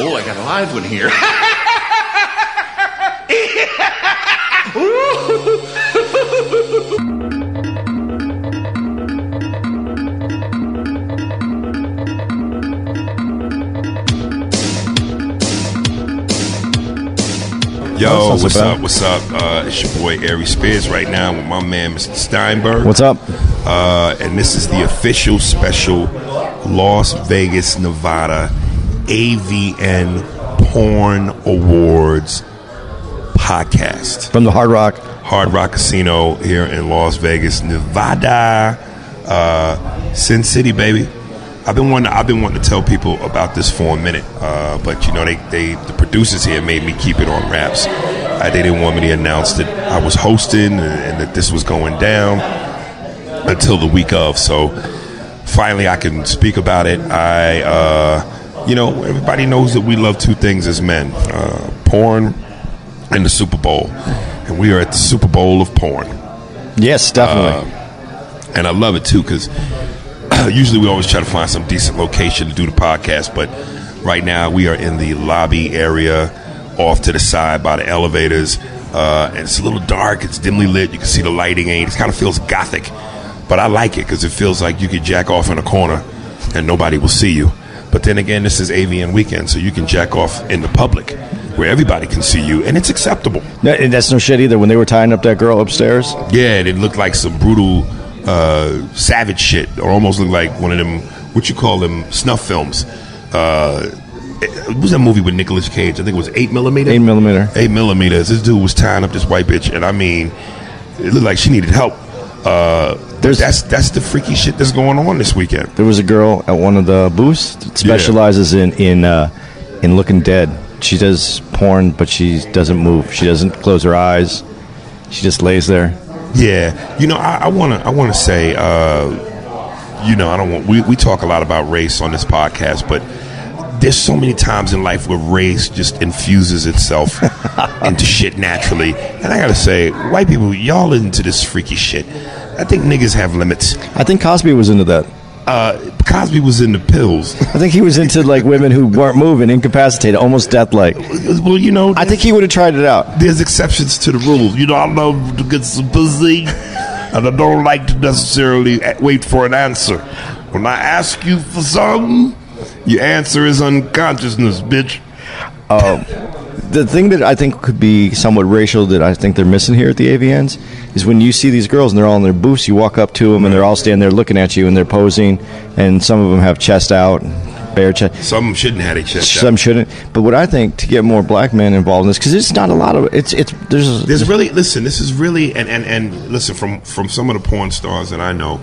Oh, I got a live one here. Yo, what's so up? What's up? Uh, it's your boy Aries Spears right now with my man Mr. Steinberg. What's up? Uh, and this is the official special Las Vegas, Nevada AVN Porn Awards podcast. From the Hard Rock. Hard Rock Casino here in Las Vegas, Nevada, uh, Sin City, baby. I've been wanting. I've been wanting to tell people about this for a minute, uh, but you know, they, they the producers here made me keep it on wraps. Uh, they didn't want me to announce that I was hosting and, and that this was going down until the week of. So finally, I can speak about it. I, uh, you know, everybody knows that we love two things as men: uh, porn and the Super Bowl. And we are at the Super Bowl of porn. Yes, definitely. And I love it too because usually we always try to find some decent location to do the podcast, but right now we are in the lobby area off to the side by the elevators. Uh, and it's a little dark, it's dimly lit, you can see the lighting ain't, it kind of feels gothic. But I like it because it feels like you could jack off in a corner and nobody will see you. But then again, this is AVN weekend, so you can jack off in the public where everybody can see you and it's acceptable. No, and that's no shit either. When they were tying up that girl upstairs, Yeah, it looked like some brutal, uh, savage shit, or almost looked like one of them. What you call them snuff films? Uh, it, it was that movie with Nicolas Cage? I think it was eight millimeter. eight millimeter. Eight millimeters. This dude was tying up this white bitch, and I mean, it looked like she needed help. Uh, There's- that's that's the freaky shit that's going on this weekend. There was a girl at one of the booths that specializes in in uh, in looking dead. She does porn, but she doesn't move. She doesn't close her eyes. She just lays there. Yeah, you know, I want to I want to say, uh, you know, I don't want we we talk a lot about race on this podcast, but there's so many times in life where race just infuses itself into shit naturally, and I gotta say, white people, y'all into this freaky shit. I think niggas have limits. I think Cosby was into that. Uh, Cosby was into pills. I think he was into like women who weren't moving, incapacitated, almost death-like. well, you know, I think he would have tried it out. there's exceptions to the rules. You know, I love to get some pussy, and I don't like to necessarily wait for an answer. When I ask you for something, your answer is unconsciousness, bitch. Um, the thing that I think could be somewhat racial that I think they're missing here at the AVNs is when you see these girls and they're all in their booths, you walk up to them and they're all standing there looking at you and they're posing, and some of them have chest out, bare chest. Some shouldn't have a chest. Some out. shouldn't. But what I think to get more black men involved in this, because it's not a lot of it's it's there's There's really listen. This is really and and and listen from from some of the porn stars that I know.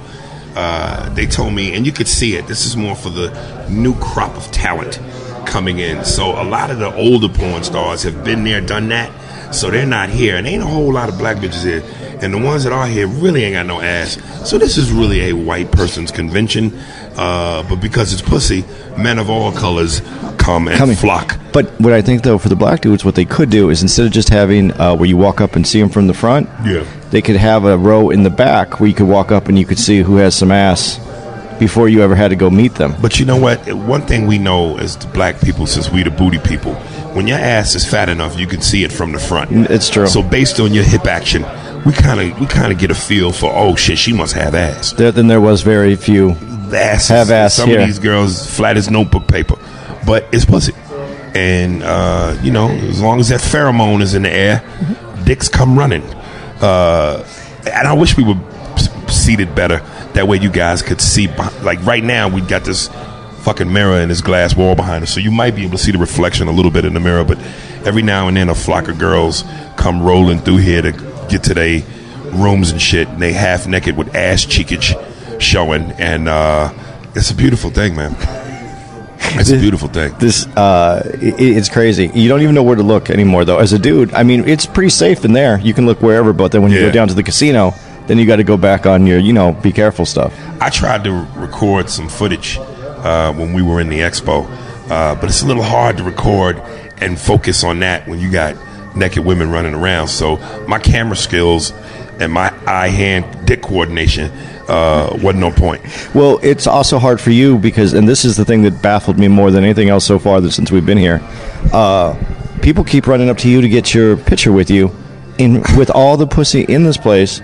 Uh, they told me, and you could see it. This is more for the new crop of talent coming in. So a lot of the older porn stars have been there, done that. So they're not here, and ain't a whole lot of black bitches here. And the ones that are here really ain't got no ass. So this is really a white person's convention. Uh, but because it's pussy, men of all colors come and coming flock. But what I think though for the black dudes, what they could do is instead of just having uh, where you walk up and see them from the front, Yeah. They could have a row in the back where you could walk up and you could see who has some ass before you ever had to go meet them. But you know what? One thing we know as the black people, since we the booty people, when your ass is fat enough, you can see it from the front. It's true. So based on your hip action, we kind of we kind of get a feel for oh shit, she must have ass. There, then there was very few. The ass Have ass Some here. of these girls flat as notebook paper, but it's pussy. and uh, you know, as long as that pheromone is in the air, dicks come running. Uh, and I wish we were seated better. That way, you guys could see. Like right now, we got this fucking mirror and this glass wall behind us, so you might be able to see the reflection a little bit in the mirror. But every now and then, a flock of girls come rolling through here to get to their rooms and shit, and they half naked with ass cheekage showing, and uh, it's a beautiful thing, man. It's a beautiful thing. This uh, i it's crazy. You don't even know where to look anymore, though. As a dude, I mean, it's pretty safe in there. You can look wherever, but then when you Yeah. go down to the casino, then you got to go back on your, you know, be careful stuff. I tried to record some footage uh, when we were in the expo, uh, but it's a little hard to record and focus on that when you got naked women running around. So my camera skills and my eye-hand dick coordination uh, wasn't on point. Well, it's also hard for you because, and this is the thing that baffled me more than anything else so far that since we've been here. Uh, people keep running up to you to get your picture with you, in with all the pussy in this place,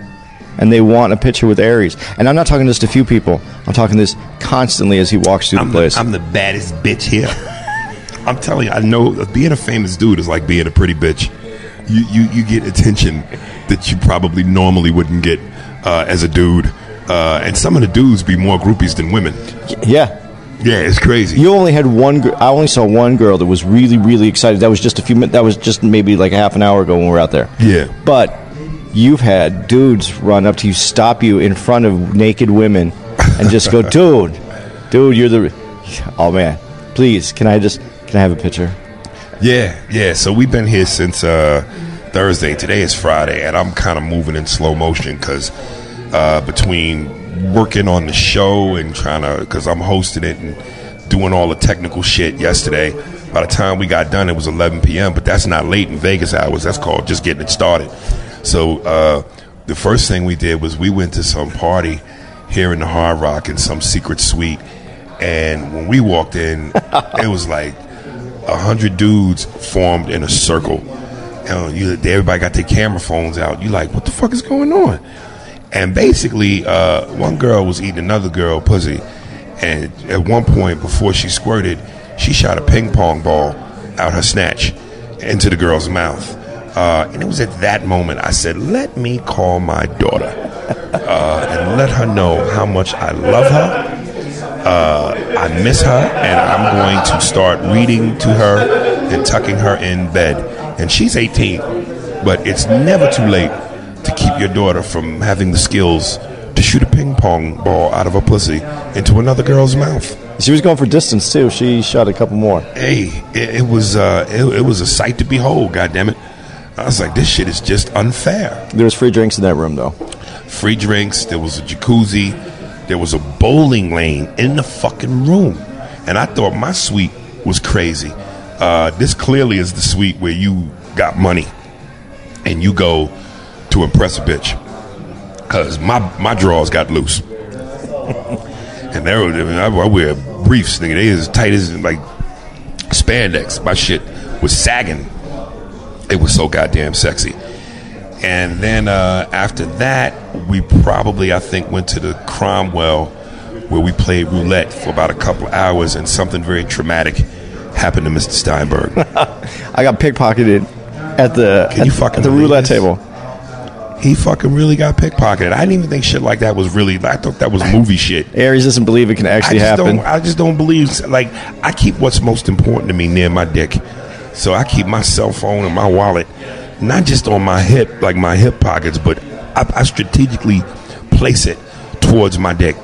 and they want a picture with Aries. And I'm not talking just a few people. I'm talking this constantly as he walks through I'm the the, place. I'm the baddest bitch here. I'm telling you, I know being a famous dude is like being a pretty bitch. You you, you get attention that you probably normally wouldn't get uh, as a dude. Uh, and some of the dudes be more groupies than women. yeah. Yeah, it's crazy. You only had one. Gr- I only saw one girl that was really, really excited. That was just a few minutes. That was just maybe like a half an hour ago when we were out there. Yeah. But you've had dudes run up to you, stop you in front of naked women, and just go, "Dude, dude, you're the." Oh man, please, can I just can I have a picture? Yeah, yeah. So we've been here since uh, Thursday. Today is Friday, and I'm kind of moving in slow motion because uh, between working on the show and trying to, because I'm hosting it and doing all the technical shit yesterday. By the time we got done, it was 11 p.m. But that's not late in Vegas hours. That's called just getting it started. So uh, the first thing we did was we went to some party here in the Hard Rock in some secret suite. And when we walked in, it was like a hundred dudes formed in a circle. And you, everybody got their camera phones out. You like, what the fuck is going on? And basically, uh, one girl was eating another girl pussy, and at one point before she squirted, she shot a ping pong ball out her snatch into the girl's mouth. Uh, and it was at that moment I said, "Let me call my daughter uh, and let her know how much I love her." Uh, I miss her, and I'm going to start reading to her and tucking her in bed. And she's 18, but it's never too late to keep your daughter from having the skills to shoot a ping pong ball out of a pussy into another girl's mouth. She was going for distance too. She shot a couple more. Hey, it, it was uh, it, it was a sight to behold. God damn it! I was like, this shit is just unfair. There was free drinks in that room though. free drinks. There was a jacuzzi. There was a bowling lane in the fucking room. And I thought my suite was crazy. Uh, this clearly is the suite where you got money and you go to impress a bitch. Because my, my drawers got loose. and mean, I, I wear briefs, nigga. They as tight as like spandex. My shit was sagging. It was so goddamn sexy. And then uh, after that, we probably, I think, went to the Cromwell where we played roulette for about a couple hours, and something very traumatic happened to Mr. Steinberg. I got pickpocketed at the Can at, you fucking at the roulette this? table. he fucking really got pickpocketed. I didn't even think shit like that was really. I thought that was movie shit. Aries doesn't believe it can I actually just happen. don't. I just don't believe. Like I keep what's most important to me near my dick, so I keep my cell phone and my wallet not just on my hip, like my hip pockets, but I, I strategically place it towards my dick.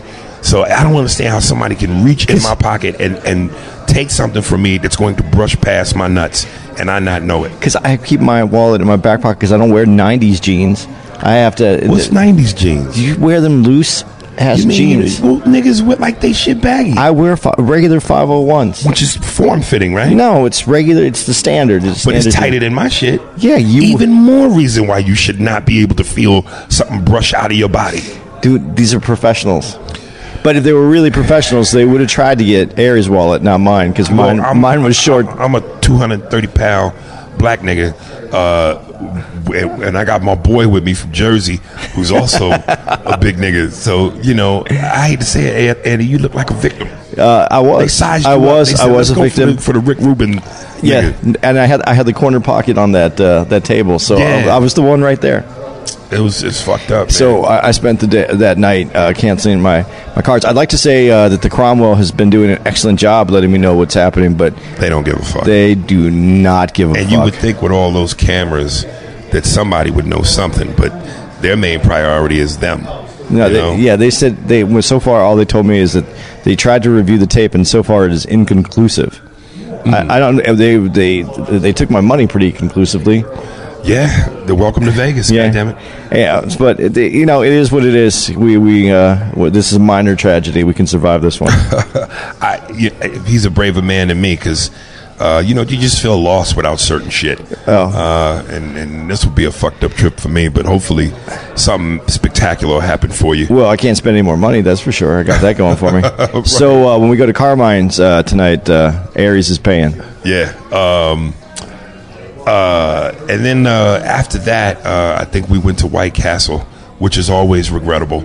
So I don't understand how somebody can reach in my pocket and and take something from me that's going to brush past my nuts and I not know it. Because I keep my wallet in my back pocket because I don't wear '90s jeans. I have to. What's '90s jeans? You wear them loose ass You mean niggas with like they shit baggy, I wear fi- regular 501s. which is form fitting, right? No, it's regular. It's the standard. It's But it's tighter than my shit. Yeah, you- Even more reason why you should not be able to feel something brush out of your body. Dude, these are professionals. But if they were really professionals, they would have tried to get Aries' wallet, not mine, because mine, Well, mine was short. I'm, I'm a 230 pound black nigga, uh, and I got my boy with me from Jersey, who's also a big nigga. So you know, I hate to say it, Ed- Eddie, you look like a victim. Uh, I They was. sized you I was. They I was a victim. for the, for the Rick Rubin Yeah, Nigga, and I had I had the corner pocket on that uh, that table, so Yeah. I, I was the one right there. It was it's fucked up. Man. So I, I spent the day, that night uh, canceling my, my cards. I'd like to say uh, that the Cromwell has been doing an excellent job letting me know what's happening, but they don't give a fuck. they do not give a fuck. and fuck. you would think with all those cameras that somebody would know something, but their main priority is them. no, they, yeah, they said they well, so far all they told me is that they tried to review the tape, and so far it is inconclusive. Hmm. I, I don't. They they they took my money pretty conclusively. Yeah, they're welcome to Vegas. Yeah, damn it. Yeah, but it, you know it is what it is. We we uh, this is a minor tragedy. We can survive this one. I, he's a braver man than me because, uh, you know, you just feel lost without certain shit. Oh. Uh, and, and this would be a fucked up trip for me, but hopefully something spectacular will happen for you. Well, I can't spend any more money. That's for sure. I got that going for me. So uh, when we go to Carmine's uh, tonight, uh, Aries is paying. Yeah. Um, uh, and then uh, after that, uh, I think we went to White Castle, which is always regrettable.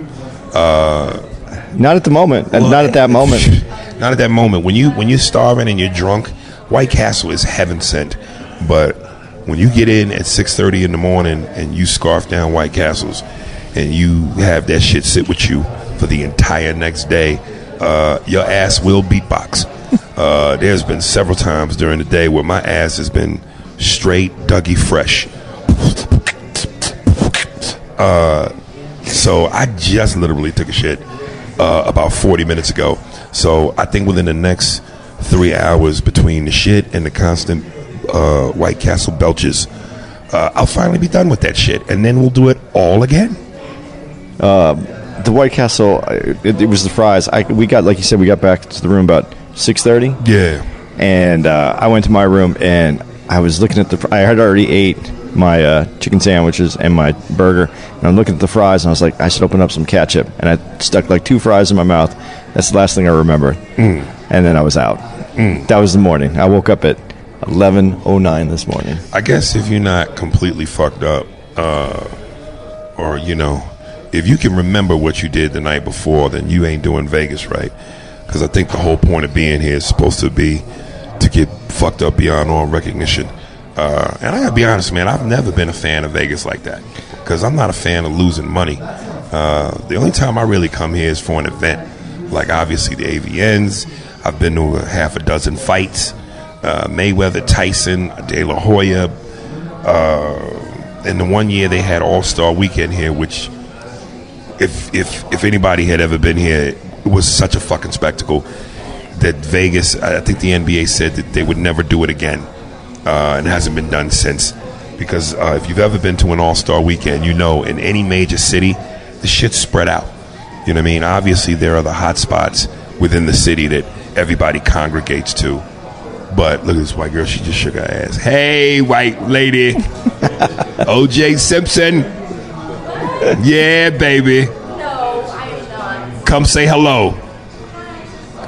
Not at the moment. and not at that moment. Not at that moment. When you when you're starving and you're drunk, White Castle is heaven sent. But when you get in at six thirty in the morning and you scarf down White Castles, and you have that shit sit with you for the entire next day, uh, your ass will beatbox. uh, there's been several times during the day where my ass has been straight Dougie Fresh. So I just literally took a shit uh, about 40 minutes ago. So I think within the next three hours between the shit and the constant uh, White Castle belches, uh, I'll finally be done with that shit, and then we'll do it all again. The White Castle, uh, it, it was the fries. I, we got, like you said, we got back to the room about six thirty, Yeah. and uh, I went to my room and I was looking at the. I had already ate my uh, chicken sandwiches and my burger, and I'm looking at the fries, and I was like, I should open up some ketchup, and I stuck like two fries in my mouth. That's the last thing I remember, and then I was out. That was the morning. I woke up at eleven oh nine this morning. I guess if you're not completely fucked up, uh, or you know, if you can remember what you did the night before, then you ain't doing Vegas right. Because I think the whole point of being here is supposed to be to get fucked up beyond all recognition. Uh, and I gotta be honest, man, I've never been a fan of Vegas like that. Because I'm not a fan of losing money. Uh, the only time I really come here is for an event, like obviously the AVNs. I've been to a half a dozen fights. Uh, Mayweather, Tyson, De La Hoya, and the one year they had All Star Weekend here, which if if if anybody had ever been here, it was such a fucking spectacle that Vegas. I think the NBA said that they would never do it again, uh, and hasn't been done since. Because uh, if you've ever been to an All Star Weekend, you know in any major city, the shit's spread out. You know what I mean? Obviously, there are the hot spots within the city that everybody congregates to. But look at this white girl. She just shook her ass. Hey, white lady. OJ Simpson. Yeah, baby. No, I am not. Come say hello.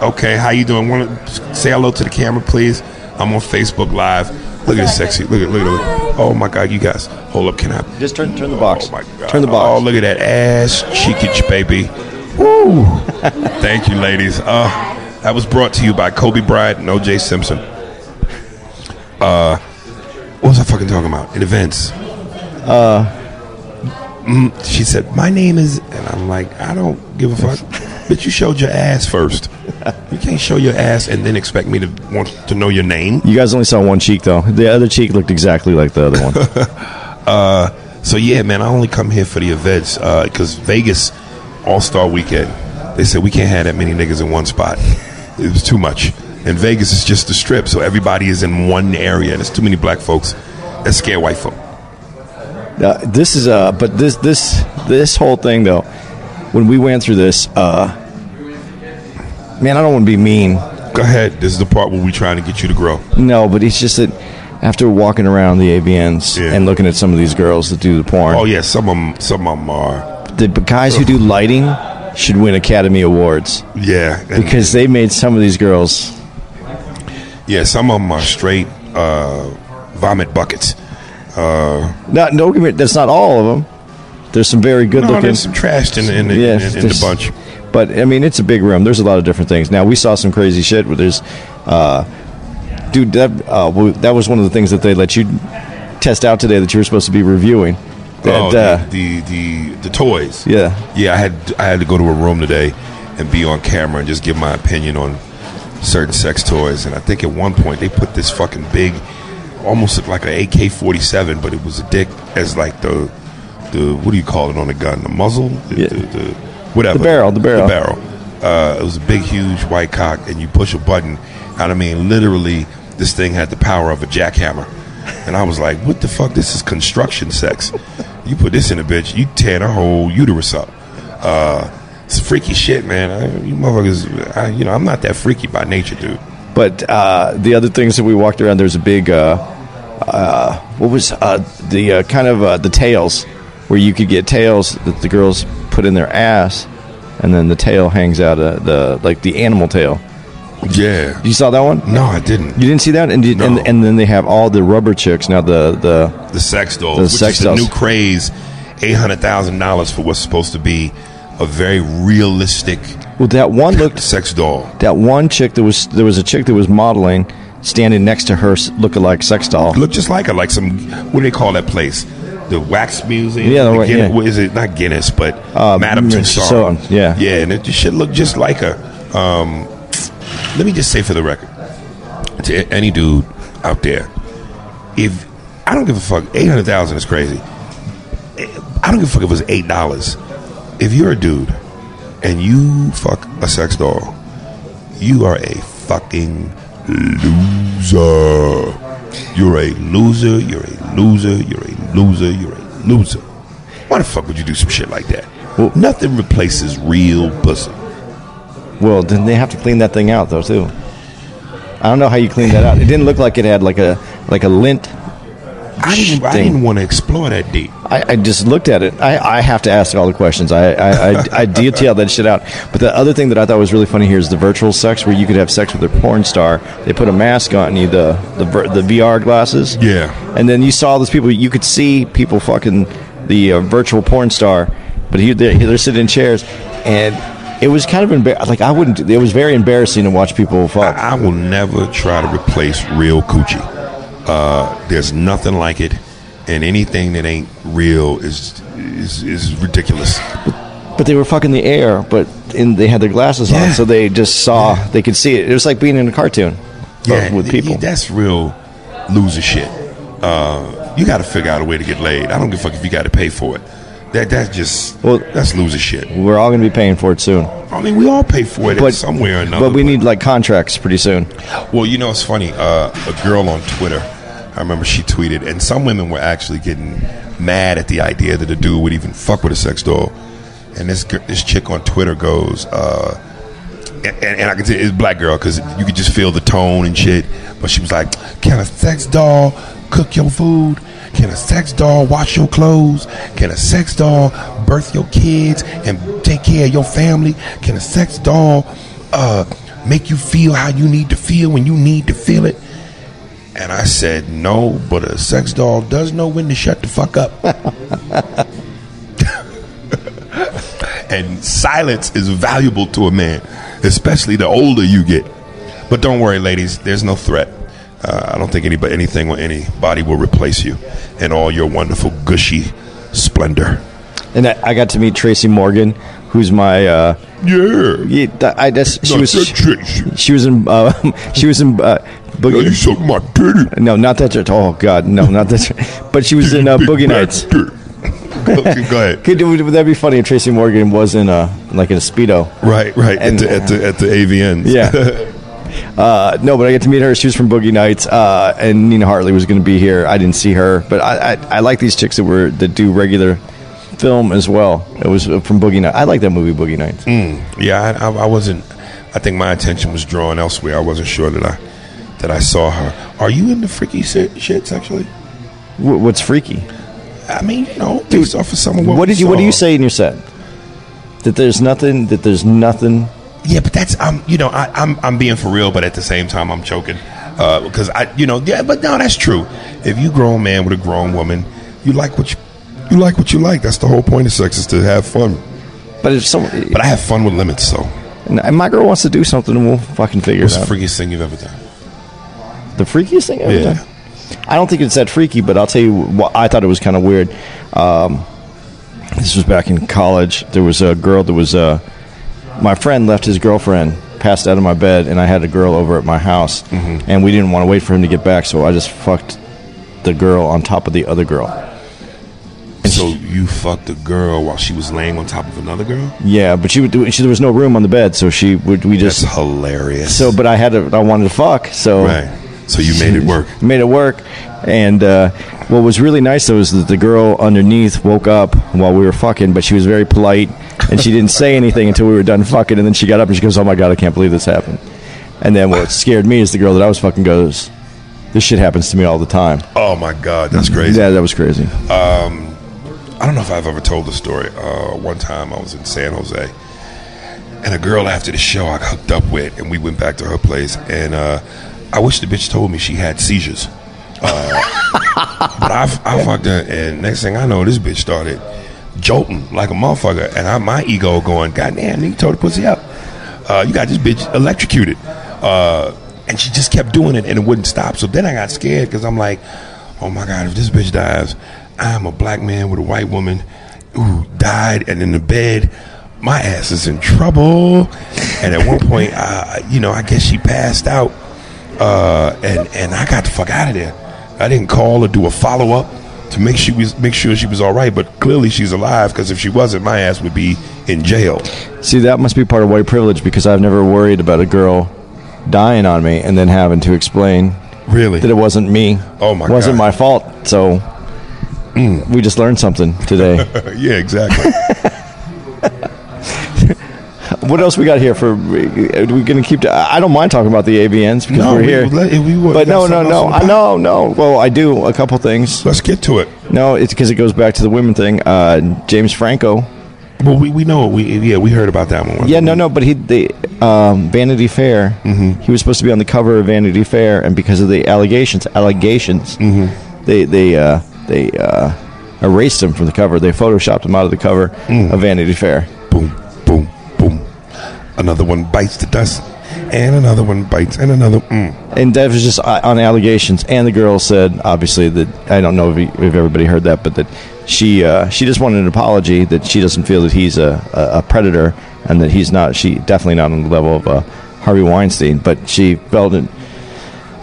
Okay, how you doing? Want to say hello to the camera, please? I'm on Facebook Live. Look at this sexy. Look at look at look. Oh my God, you guys. Hold up, can I? Just turn turn the box. Oh my God. Turn the box. Oh, look at that ass cheekage, baby. Woo! Thank you, ladies. Uh, that was brought to you by Kobe Bryant and OJ Simpson. Uh, what was I fucking talking about? In events. Uh, she said, "My name is," and I'm like, "I don't give a fuck." But you showed your ass first. You can't show your ass and then expect me to want to know your name. You guys only saw one cheek though. The other cheek looked exactly like the other one. So yeah, man, I only come here for the events because Vegas All Star Weekend. They said we can't have that many niggas in one spot. It was too much. And Vegas is just the strip, so everybody is in one area, and there's too many black folks that scare white folk. Uh, this is uh, but this this this whole thing though, when we went through this, uh, man, I don't want to be mean. Go ahead. This is the part where we're trying to get you to grow. No, but it's just that after walking around the AVNs Yeah. and looking at some of these girls that do the porn, Oh yeah, some of them, some of them are. the guys who do lighting should win Academy Awards Yeah, because they made some of these girls. yeah, some of them are straight uh, vomit buckets. Uh, Not no, that's not all of them. There's some very good no, looking. there's some trash in, the- in, Yeah, in, in the bunch. But I mean, it's a big room. There's a lot of different things. Now we saw some crazy shit. Where there's uh, dude, that uh, that was one of the things that they let you test out today that you were supposed to be reviewing. That, oh, uh, the, the the the toys. Yeah. yeah. I had I had to go to a room today and be on camera and just give my opinion on certain sex toys. And I think at one point they put this fucking big, almost looked like an AK forty seven, but it was a dick as like the the what do you call it on the gun? The muzzle, the, Yeah. the, the whatever, The barrel, the barrel. the barrel. Uh, it was a big, huge white cock, and you push a button, and I mean, literally, this thing had the power of a jackhammer. And I was like, "What the fuck? This is construction sex. You put this in a bitch, you tear the whole uterus up. Uh, it's freaky shit, man. I, you motherfuckers, I, you know, I'm not that freaky by nature, dude. But uh, the other things that we walked around, there's a big, uh, uh, what was uh, the uh, kind of uh, the tails, where you could get tails that the girls put in their ass, and then the tail hangs out of the like the animal tail. Yeah. You saw that one? No, I didn't. You didn't see that, and did, No. and, and then they have all the rubber chicks now. The the The sex dolls, The which sex is the new craze. Eight hundred thousand dollars for what's supposed to be a very realistic well that one looked sex doll. that one chick that was there was a chick that was modeling standing next to her s- lookalike sex doll. Look just like her, like some what do they call that place? The wax museum. Yeah, the Guinness, yeah. what is it? Not Guinness, but Uh, Madame Tussauds. Yeah. yeah, and it should look just like her. Um, let me just say for the record, to any dude out there, if I don't give a fuck, eight hundred thousand is crazy. I don't give a fuck if it was eight dollars. If you're a dude and you fuck a sex doll, you are a fucking loser. You're a loser. You're a loser. You're a loser. You're a loser. Why the fuck would you do some shit like that? Well- Nothing replaces real pussy. Well, then they have to clean that thing out though too. I don't know how you clean that out. It didn't look like it had like a like a lint. I didn't. I didn't want to explore that deep. I, I just looked at it. I, I have to ask all the questions. I I, I, I detail that shit out. But the other thing that I thought was really funny here is the virtual sex, where you could have sex with a porn star. They put a mask on you, the the the VR glasses. Yeah. And then you saw those people. You could see people fucking the uh, virtual porn star, but he they're, they're sitting in chairs, and it was kind of embar- like I wouldn't. It was very embarrassing to watch people fuck. I, I will never try to replace real coochie. Uh, there's nothing like it, and anything that ain't real is is, is ridiculous. But they were fucking the air, but in, they had their glasses on, so they just saw, they could see it. It was like being in a cartoon but with th- people. that's real loser shit. Uh, you got to figure out a way to get laid. I don't give a fuck if you got to pay for it. That that's just Well- that's loser shit. We're all to be paying for it soon. I mean, we all pay for it But somewhere or another. But we need like contracts pretty soon. Well, you know, it's funny. Uh, a girl on Twitter, I remember she tweeted, and some women were actually getting mad at the idea that a dude would even fuck with a sex doll. And this this chick on Twitter goes, uh, and, and I can say it's black girl because you could just feel the tone and shit. But she was like, "Can a sex doll cook your food? Can a sex doll wash your clothes? Can a sex doll birth your kids and take care of your family? Can a sex doll uh, make you feel how you need to feel when you need to feel it?" And I said, "No, but a sex doll does know when to shut the fuck up." and silence is valuable to a man, especially the older you get. But don't worry, ladies. There's no threat. Uh, I don't think anybody, anything or anybody will replace you in all your wonderful, gushy splendor. And I, I got to meet Tracy Morgan, who's my. Uh, Yeah. yeah, I guess she was. Tracy. She was in. Uh, she was in. Uh, Now you suck my titty. No, not that. church. Oh God, no, not that. But she was in uh, Boogie Nights. okay, go ahead. Could would that be funny if Tracy Morgan was in a like in a speedo? Right, right. And- at, the, at the at the AVNs. Yeah. Uh, no, but I get to meet her. She was from Boogie Nights, uh, and Nina Hartley was going to be here. I didn't see her, but I, I, I like these chicks that were that do regular film as well. It was from Boogie Nights. I like that movie, Boogie Nights. Yeah, I, I, I wasn't. I think my attention was drawn elsewhere. I wasn't sure that I that I saw her. Are you into freaky shit, shit sexually? Wh- What's freaky? I mean, you know, based off of some of what, What did you What do you say in your set? That there's nothing. That there's nothing. Yeah, but that's I'm you know I, I'm I'm being for real, but at the same time I'm choking uh, because I you know yeah, but no, that's true. If you grown man with a grown woman, you like what you you like what you like. That's the whole point of sex is to have fun. But if some, But I have fun with limits. So, and my girl wants to do something, and we'll fucking figure what's it the out. freakiest thing you've ever done? The freakiest thing ever Yeah. done? I don't think it's that freaky, but I'll tell you what I thought it was kind of weird. Um, this was back in college. There was a girl that was uh, my friend left his girlfriend passed out of my bed, and I had a girl over at my house, Mm-hmm. and we didn't want to wait for him to get back, so I just fucked the girl on top of the other girl. So you fucked a girl while she was laying on top of another girl? Yeah, but she would do. She, there was no room on the bed, so she would. We That's just hilarious. so. But I had to. I wanted to fuck, so right. So you made it work. made it work. And uh, what was really nice though is that the girl underneath woke up while we were fucking, but she was very polite and she didn't say anything until we were done fucking. And then she got up and she goes, "Oh my god, I can't believe this happened." And then what scared me is the girl that I was fucking goes, "This shit happens to me all the time." Oh my god, that's crazy. Yeah, that was crazy. I don't know if I've ever told the story. Uh, one time I was in San Jose, and a girl after the show I hooked up with, and we went back to her place. And uh, I wish the bitch told me she had seizures. Uh, but I, I fucked her, and next thing I know, this bitch started jolting like a motherfucker, and I, my ego going, God damn, you told the pussy up. Uh, you got this bitch electrocuted. Uh, and she just kept doing it, and it wouldn't stop. So then I got scared because I'm like, oh my God, if this bitch dies, I'm a black man with a white woman who died and in the bed. My ass is in trouble. And at one point, uh, you know, I guess she passed out, uh, and and I got the fuck out of there. I didn't call or do a follow up to make she was make sure she was all right. But clearly, she's alive because if she wasn't, my ass would be in jail. See, that must be part of white privilege because I've never worried about a girl dying on me and then having to explain Really? that it wasn't me. Oh, my wasn't God. my fault. So we just learned something today. yeah, exactly. what else we got here for? Are we going to keep? I don't mind talking about the AVNs because No, we're we- here. let- we would- but no, no, no. I know, no. Well, I do a couple things. Let's get to it. No, it's because it goes back to the women thing. Uh, James Franco. Well, we, we know we yeah we heard about that one. Yeah, no, no, but he the um, Vanity Fair. Mm-hmm. He was supposed to be on the cover of Vanity Fair, and because of the allegations, allegations, Mm-hmm. they they uh, they uh, erased him from the cover. They photoshopped him out of the cover Mm. of Vanity Fair. Boom. Another one bites the dust, and another one bites, and another. Mm. And Dev was just uh, on allegations. And the girl said, obviously, that I don't know if, he, if everybody heard that, but that she uh, she just wanted an apology that she doesn't feel that he's a, a, a predator and that he's not. She definitely not on the level of uh, Harvey Weinstein, but she felt it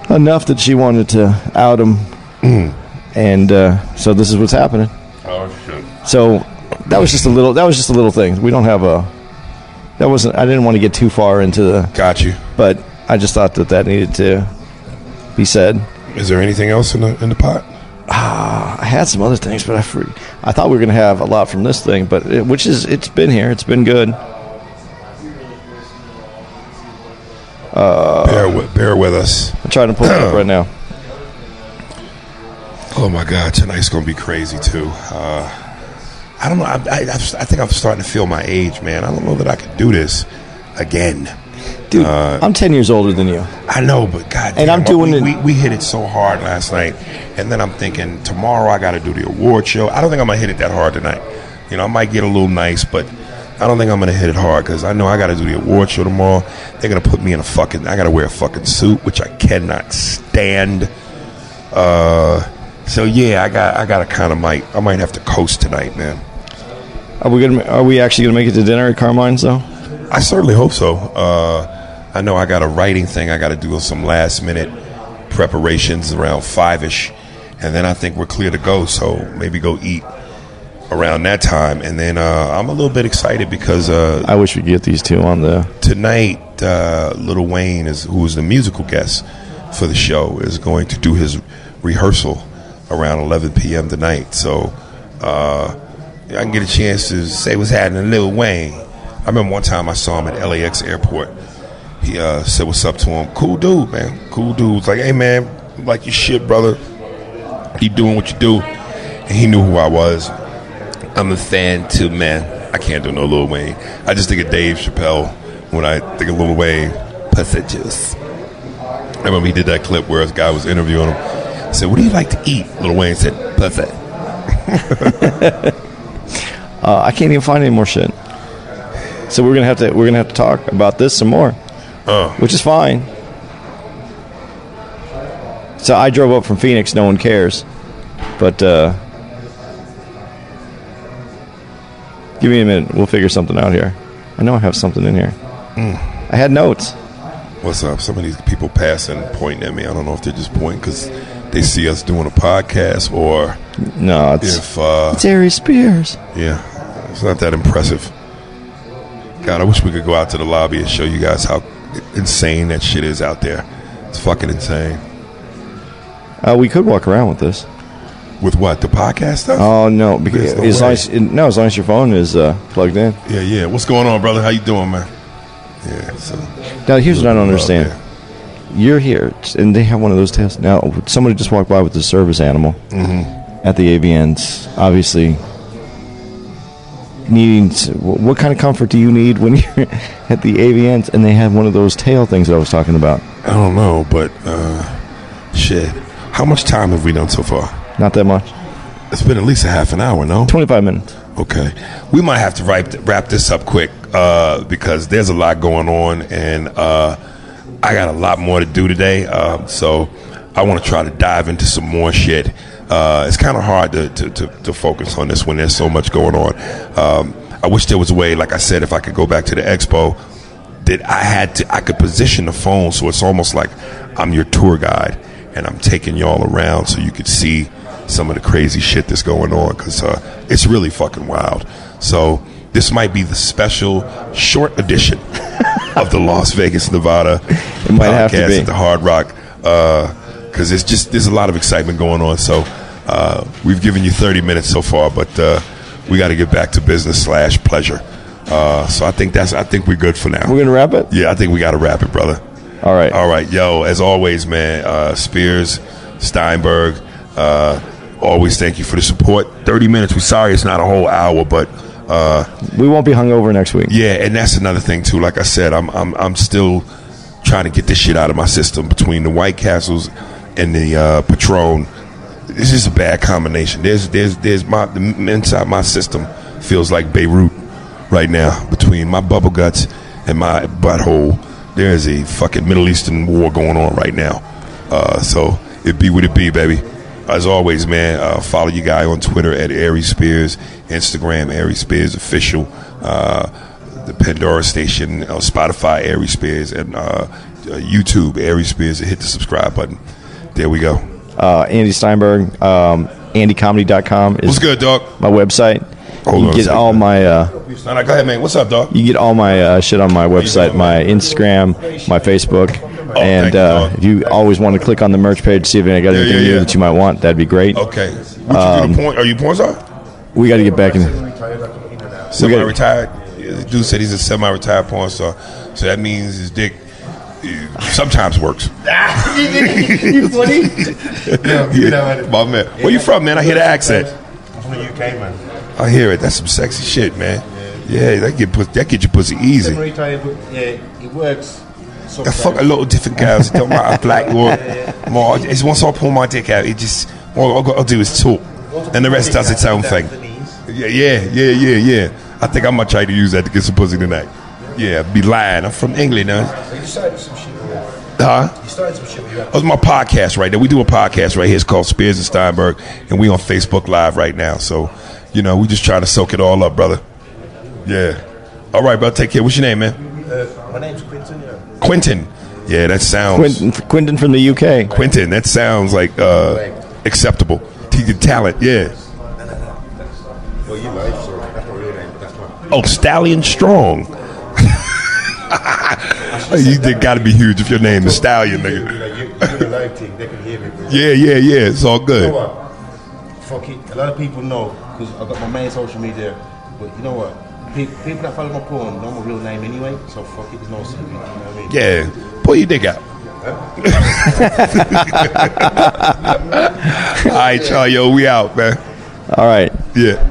enough that she wanted to out him. And uh, so this is what's happening. Oh shit. So that was just a little. That was just a little thing. We don't have a. That wasn't. I didn't want to get too far into the. Got you. But I just thought that that needed to be said. Is there anything else in the in the pot? Ah, I had some other things, but I free. I thought we were going to have a lot from this thing, but it, which is it's been here. It's been good. bear with bear with us. I'm trying to pull it up right now. Oh my God, tonight's gonna be crazy too. Uh, I don't know. I, I, I think I'm starting to feel my age, man. I don't know that I could do this again. Dude, I'm 10 years older than you. I know, but God, And I'm doing we, it- we, we hit it so hard last night, and then I'm thinking tomorrow I got to do the award show. I don't think I'm gonna hit it that hard tonight. You know, I might get a little nice, but I don't think I'm gonna hit it hard because I know I got to do the award show tomorrow. They're gonna put me in a fucking. I got to wear a fucking suit, which I cannot stand. Uh, so yeah, I got I got to kind of might I might have to coast tonight, man. Are we gonna? Are we actually gonna make it to dinner at Carmine's though? I certainly hope so. Uh, I know I got a writing thing. I got to do some last minute preparations around five ish, and then I think we're clear to go. So maybe go eat around that time, and then uh, I'm a little bit excited because uh, I wish we could get these two on the. tonight uh, Lil Wayne is who is the musical guest for the show is going to do his rehearsal around 11 p.m. tonight. So uh, I can get a chance to say what's happening to Lil Wayne. I remember one time I saw him at LAX airport. He uh, said what's up to him. Cool dude, man. Cool dude. Was like, hey man, like your shit, brother. Keep doing what you do. And he knew who I was. I'm a fan too, man. I can't do no Lil Wayne. I just think of Dave Chappelle when I think of Lil Wayne. Pussy juice. I remember he did that clip where this guy was interviewing him. I said, "What do you like to eat?" Lil Wayne said, "Pussy." Uh, I can't even find any more shit. So we're gonna have to. We're gonna have to talk about this some more, Uh, which is fine. So I drove up from Phoenix. No one cares, but uh, give me a minute. We'll figure something out here. I know I have something in here. I had notes. What's up? Some of these people passing, pointing at me. I don't know if they're just pointing because they see us doing a podcast or No, it's if, uh, it's Aries Spears. yeah, it's not that impressive. God, I wish we could go out to the lobby and show you guys how insane that shit is out there. It's fucking insane. Uh, we could walk around with this. With what? The podcast stuff? Oh no, because no as long as no, as long as your phone is uh, plugged in. yeah, yeah. What's going on, brother? How you doing, man? Yeah, so. Now here's what I don't understand. man. You're here, and they have one of those tests. Now somebody just walked by with the service animal Mm-hmm. at the AVNs. Obviously, needing to, what kind of comfort do you need when you're at the AVNs and they have one of those tail things that I was talking about? I don't know, but uh, shit. How much time have we done so far? Not that much. It's been at least a half an hour, no? Twenty-five minutes. Okay. We might have to wrap, wrap this up quick uh, because there's a lot going on and uh, I got a lot more to do today. Uh, so I want to try to dive into some more shit. Uh, it's kind of hard to, to, to, to focus on this when there's so much going on. Um, I wish there was a way, like I said, if I could go back to the expo, that I had to, I could position the phone so it's almost like I'm your tour guide and I'm taking y'all around so you could see some of the crazy shit that's going on because uh, it's really fucking wild. So this might be the special short edition of the Las Vegas, Nevada It might have to podcast be. at the Hard Rock because it's just there's a lot of excitement going on. So uh, we've given you 30 minutes so far, but uh, we got to get back to business slash pleasure. Uh, so I think that's I think we're good for now. We're gonna wrap it. Yeah, I think we got to wrap it, brother. All right. All right, yo. As always, man. Uh, Spears, Steinberg. Uh, always thank you for the support. Thirty minutes. We're sorry it's not a whole hour, but uh, We won't be hungover next week. yeah, and that's another thing too. Like I said, I'm I'm I'm still trying to get this shit out of my system between the White Castles and the uh, Patron. This is a bad combination. There's there's there's my the inside my system feels like Beirut right now between my bubble guts and my butthole. There is a fucking Middle Eastern war going on right now. Uh, so it be what it be, baby. As always, man, uh, follow your guy on Twitter at Aries Spears, Instagram Aries Spears official, uh, the Pandora station, uh, Spotify Aries Spears, and uh, uh, YouTube Aries Spears. Hit the subscribe button. There we go. Uh, Andy Steinberg, um, AndyComedy.com is What's good, dog? my website. Hold you on a get second. all my uh, go ahead, man. What's up, dog? you get all my uh, shit on my website, my Instagram, my Facebook, thank and you, uh, dog. if you always want to click on the merch page, to see if I got anything yeah, new yeah. that you might want, that'd be great. Okay. Um, you do? Porn? Are you porn star? We got to get back in. Semi-retired. Yeah, The dude said he's a semi-retired porn star, so that means his dick sometimes works. you funny? no, you know? My man, where you from, man? I hear the accent. I'm from the UK, man. I hear it. That's some sexy shit, man. Yeah, that get put, that get you pussy easy. Yeah, it works. I fuck a lot of different girls. It don't matter black or more. It's once I pull my dick out, it just all I got to do is talk, and the rest does its own thing. Yeah, yeah, yeah, yeah, yeah. I think I might try to use that to get some pussy tonight. Yeah, be lying. I'm from England, huh? You started some shit. Huh? You started some shit with your That's my podcast right there. We do a podcast right here. It's called Spears and Steinberg, and we on Facebook Live right now. So, you know, we just trying to soak it all up, brother. Yeah. All right, brother. Take care. What's your name, man? uh, My name's Quinton, yeah. Quentin. Yeah, that sounds. Quentin, Quentin from the UK. Quentin. That sounds like uh, acceptable. T- Talent. Yeah. Well, you live, so that's my real name, that's fine. Oh, Stallion Strong. Oh, you got to be huge if your name is Stallion, nigga. Like, you, you're the live thing, they can hear me. Bro. Yeah, yeah, yeah. It's all You know good. what? Fuck it. A lot of people know, because I got my main social media, but you know what? Pe- People that follow my porn know my real name anyway, so fuck it, there's no secret, you know what I mean? Yeah. Pull your dick out. all right, y'all. Yo, we out, man. All right. Yeah.